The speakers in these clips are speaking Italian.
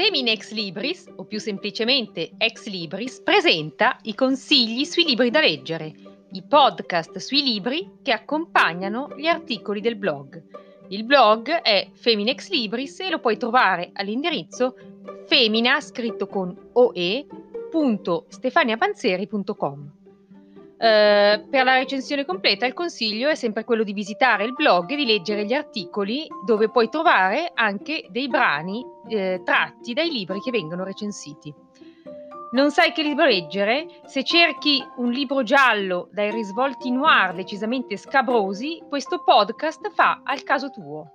Femine Ex Libris, o più semplicemente Ex Libris, presenta i consigli sui libri da leggere, i podcast sui libri che accompagnano gli articoli del blog. Il blog è Femine Ex Libris e lo puoi trovare all'indirizzo femina scritto con oe.stefaniapanzeri.com. Uh, per la recensione completa il consiglio è sempre quello di visitare il blog e di leggere gli articoli dove puoi trovare anche dei brani eh, tratti dai libri che vengono recensiti. Non sai che libro leggere? Se cerchi un libro giallo dai risvolti noir decisamente scabrosi, questo podcast fa al caso tuo.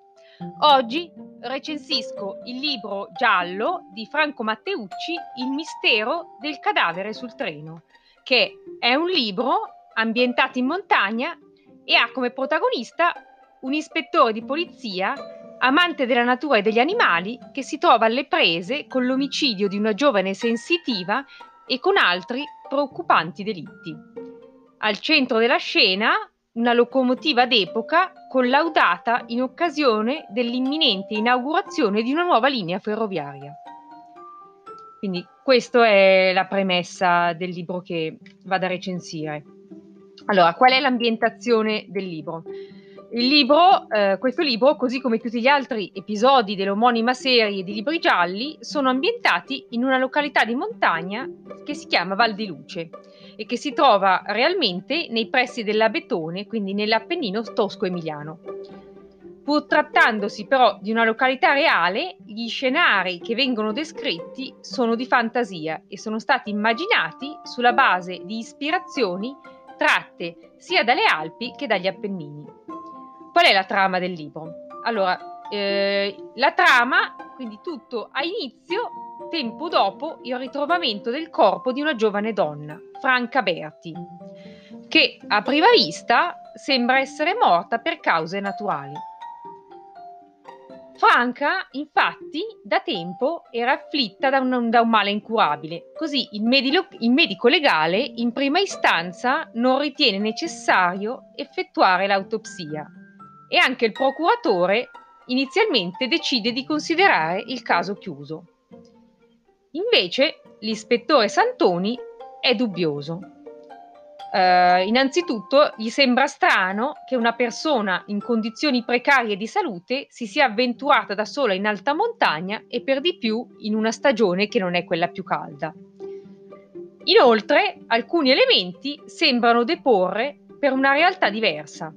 Oggi recensisco il libro giallo di Franco Matteucci, Il mistero del cadavere sul treno che è un libro ambientato in montagna e ha come protagonista un ispettore di polizia amante della natura e degli animali che si trova alle prese con l'omicidio di una giovane sensitiva e con altri preoccupanti delitti. Al centro della scena una locomotiva d'epoca collaudata in occasione dell'imminente inaugurazione di una nuova linea ferroviaria. Quindi questa è la premessa del libro che vado a recensire. Allora, qual è l'ambientazione del libro? Il libro, eh, questo libro, così come tutti gli altri episodi dell'omonima serie di libri gialli, sono ambientati in una località di montagna che si chiama Val di Luce e che si trova realmente nei pressi dell'Abetone, quindi nell'Appennino tosco-emiliano. Pur trattandosi però di una località reale, gli scenari che vengono descritti sono di fantasia e sono stati immaginati sulla base di ispirazioni tratte sia dalle Alpi che dagli Appennini. Qual è la trama del libro? Allora, eh, la trama, quindi tutto ha inizio tempo dopo il ritrovamento del corpo di una giovane donna, Franca Berti, che a prima vista sembra essere morta per cause naturali. Franca, infatti, da tempo era afflitta da un, da un male incurabile, così il, medico, il medico legale in prima istanza non ritiene necessario effettuare l'autopsia. E anche il procuratore inizialmente decide di considerare il caso chiuso. Invece l'ispettore Santoni è dubbioso Uh, innanzitutto gli sembra strano che una persona in condizioni precarie di salute si sia avventurata da sola in alta montagna e per di più in una stagione che non è quella più calda. Inoltre, alcuni elementi sembrano deporre per una realtà diversa.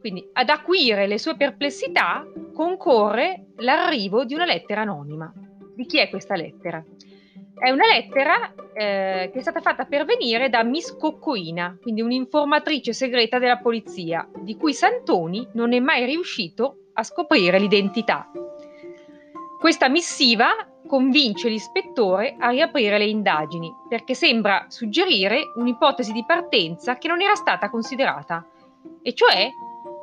Quindi ad acuire le sue perplessità concorre l'arrivo di una lettera anonima. Di chi è questa lettera? È una lettera eh, che è stata fatta pervenire da Miss Coccoina, quindi un'informatrice segreta della polizia, di cui Santoni non è mai riuscito a scoprire l'identità. Questa missiva convince l'ispettore a riaprire le indagini, perché sembra suggerire un'ipotesi di partenza che non era stata considerata, e cioè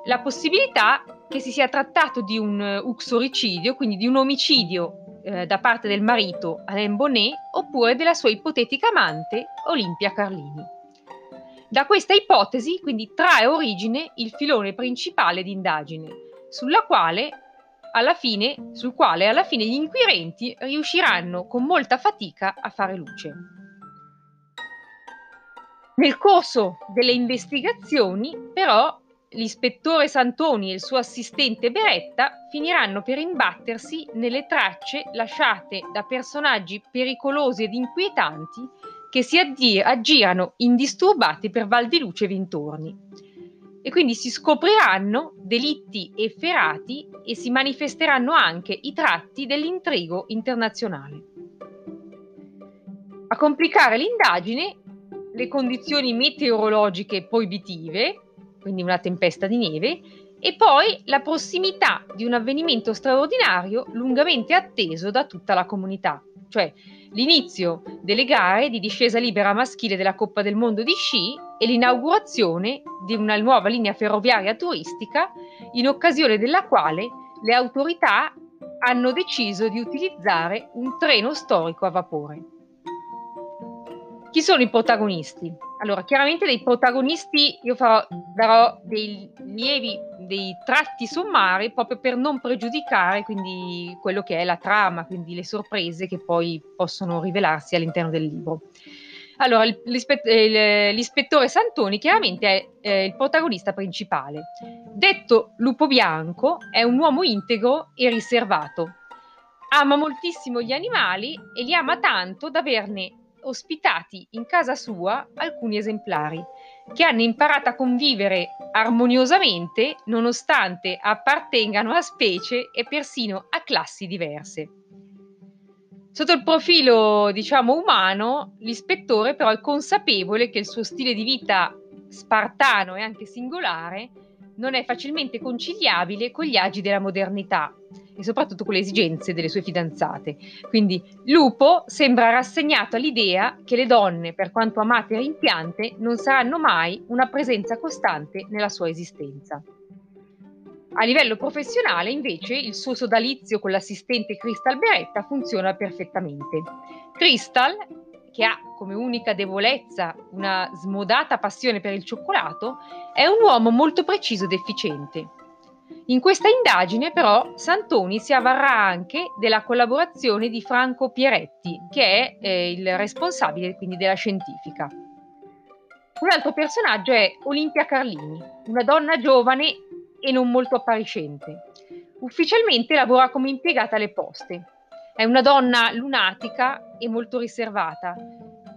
la possibilità che si sia trattato di un uxoricidio, quindi di un omicidio eh, da parte del marito Alain Bonnet oppure della sua ipotetica amante Olimpia Carlini. Da questa ipotesi quindi trae origine il filone principale di indagine, sulla quale alla fine, sul quale alla fine gli inquirenti riusciranno con molta fatica a fare luce. Nel corso delle investigazioni, però, l'ispettore Santoni e il suo assistente Beretta finiranno per imbattersi nelle tracce lasciate da personaggi pericolosi ed inquietanti che si addi- aggirano indisturbati per Val di Luce e dintorni. E quindi si scopriranno delitti efferati e si manifesteranno anche i tratti dell'intrigo internazionale. A complicare l'indagine le condizioni meteorologiche proibitive quindi una tempesta di neve, e poi la prossimità di un avvenimento straordinario lungamente atteso da tutta la comunità, cioè l'inizio delle gare di discesa libera maschile della Coppa del Mondo di sci e l'inaugurazione di una nuova linea ferroviaria turistica in occasione della quale le autorità hanno deciso di utilizzare un treno storico a vapore. Chi sono i protagonisti? Allora, chiaramente dei protagonisti io farò, darò dei lievi, dei tratti sommari proprio per non pregiudicare quindi quello che è la trama, quindi le sorprese che poi possono rivelarsi all'interno del libro. Allora, l'ispettore Santoni chiaramente è eh, il protagonista principale. Detto Lupo Bianco, è un uomo integro e riservato. Ama moltissimo gli animali e li ama tanto da averne ospitati in casa sua alcuni esemplari che hanno imparato a convivere armoniosamente nonostante appartengano a specie e persino a classi diverse. Sotto il profilo, diciamo, umano, l'ispettore però è consapevole che il suo stile di vita spartano e anche singolare non è facilmente conciliabile con gli agi della modernità e soprattutto con le esigenze delle sue fidanzate. Quindi Lupo sembra rassegnato all'idea che le donne, per quanto amate e rimpiante, non saranno mai una presenza costante nella sua esistenza. A livello professionale, invece, il suo sodalizio con l'assistente Crystal Beretta funziona perfettamente. Crystal, che ha come unica debolezza una smodata passione per il cioccolato, è un uomo molto preciso ed efficiente. In questa indagine però Santoni si avvarrà anche della collaborazione di Franco Pieretti, che è eh, il responsabile quindi della scientifica. Un altro personaggio è Olimpia Carlini, una donna giovane e non molto appariscente. Ufficialmente lavora come impiegata alle poste. È una donna lunatica e molto riservata.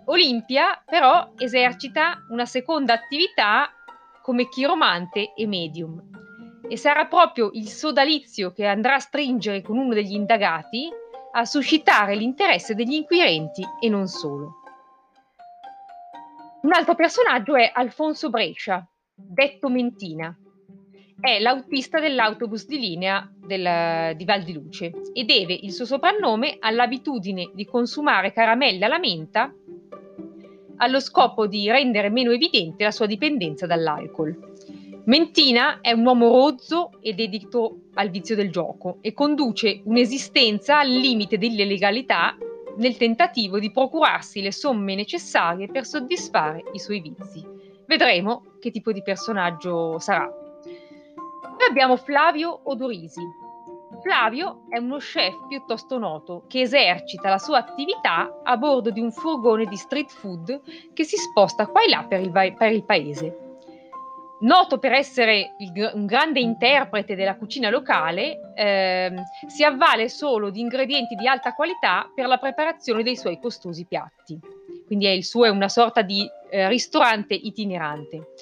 Olimpia però esercita una seconda attività come chiromante e medium e sarà proprio il sodalizio che andrà a stringere con uno degli indagati a suscitare l'interesse degli inquirenti e non solo. Un altro personaggio è Alfonso Brescia, detto Mentina. È l'autista dell'autobus di linea del, di Val di Luce e deve il suo soprannome all'abitudine di consumare caramelle alla menta allo scopo di rendere meno evidente la sua dipendenza dall'alcol. Mentina è un uomo rozzo e dedito al vizio del gioco e conduce un'esistenza al limite dell'illegalità nel tentativo di procurarsi le somme necessarie per soddisfare i suoi vizi. Vedremo che tipo di personaggio sarà. Poi abbiamo Flavio Odorisi. Flavio è uno chef piuttosto noto che esercita la sua attività a bordo di un furgone di street food che si sposta qua e là per il, per il paese noto per essere il, un grande interprete della cucina locale, ehm, si avvale solo di ingredienti di alta qualità per la preparazione dei suoi costosi piatti. Quindi il suo è una sorta di eh, ristorante itinerante.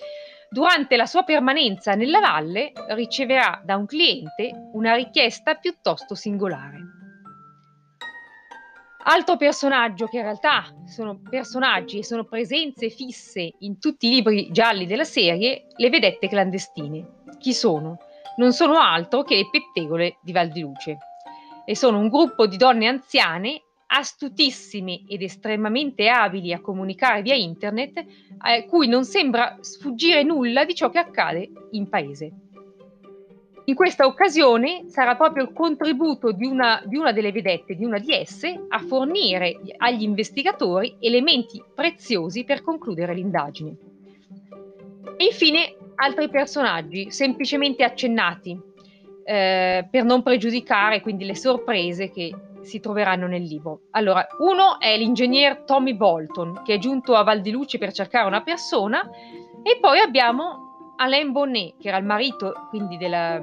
Durante la sua permanenza nella valle riceverà da un cliente una richiesta piuttosto singolare. Altro personaggio che in realtà sono personaggi e sono presenze fisse in tutti i libri gialli della serie, le vedette clandestine. Chi sono? Non sono altro che le pettegole di Val di Luce e sono un gruppo di donne anziane astutissime ed estremamente abili a comunicare via internet, a cui non sembra sfuggire nulla di ciò che accade in paese. In questa occasione sarà proprio il contributo di una, di una, delle vedette, di una di esse, a fornire agli investigatori elementi preziosi per concludere l'indagine. E infine altri personaggi, semplicemente accennati, eh, per non pregiudicare quindi le sorprese che si troveranno nel libro. Allora, uno è l'ingegner Tommy Bolton, che è giunto a Val di Luce per cercare una persona, e poi abbiamo Alain Bonnet, che era il marito quindi della,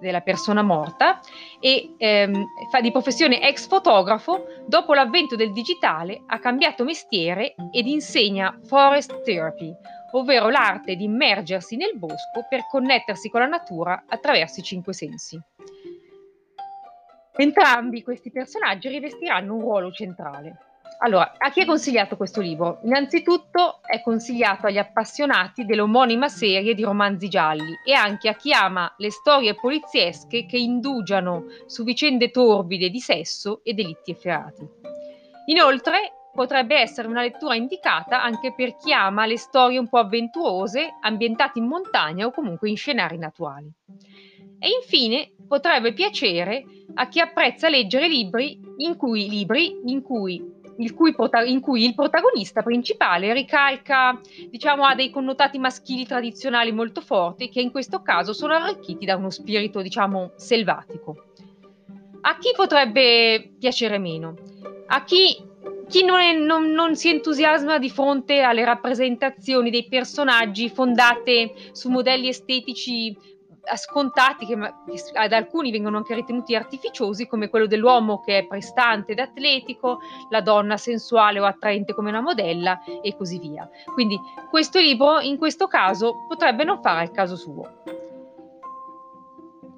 della persona morta e ehm, fa di professione ex fotografo, dopo l'avvento del digitale ha cambiato mestiere ed insegna forest therapy, ovvero l'arte di immergersi nel bosco per connettersi con la natura attraverso i cinque sensi. Entrambi questi personaggi rivestiranno un ruolo centrale. Allora, a chi è consigliato questo libro? Innanzitutto è consigliato agli appassionati dell'omonima serie di romanzi gialli e anche a chi ama le storie poliziesche che indugiano su vicende torbide di sesso e delitti efferati. Inoltre, potrebbe essere una lettura indicata anche per chi ama le storie un po' avventurose, ambientate in montagna o comunque in scenari naturali. E infine potrebbe piacere a chi apprezza leggere libri in cui, libri in cui cui prota- in cui il protagonista principale ricalca, diciamo, ha dei connotati maschili tradizionali molto forti che in questo caso sono arricchiti da uno spirito, diciamo, selvatico. A chi potrebbe piacere meno? A chi, chi non, è, non, non si entusiasma di fronte alle rappresentazioni dei personaggi fondate su modelli estetici scontati che, che, ad alcuni vengono anche ritenuti artificiosi come quello dell'uomo che è prestante ed atletico, la donna sensuale o attraente come una modella e così via. Quindi questo libro in questo caso potrebbe non fare il caso suo.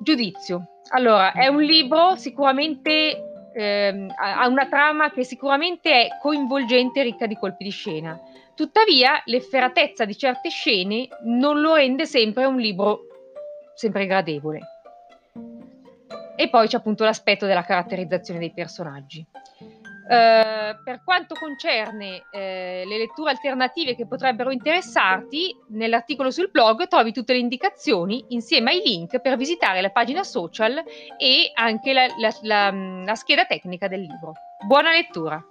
Giudizio. Allora, è un libro sicuramente ehm, ha una trama che sicuramente è coinvolgente e ricca di colpi di scena. Tuttavia, l'efferatezza di certe scene non lo rende sempre un libro sempre gradevole. E poi c'è appunto l'aspetto della caratterizzazione dei personaggi. Uh, per quanto concerne uh, le letture alternative che potrebbero interessarti, nell'articolo sul blog trovi tutte le indicazioni insieme ai link per visitare la pagina social e anche la, la, la, la scheda tecnica del libro. Buona lettura!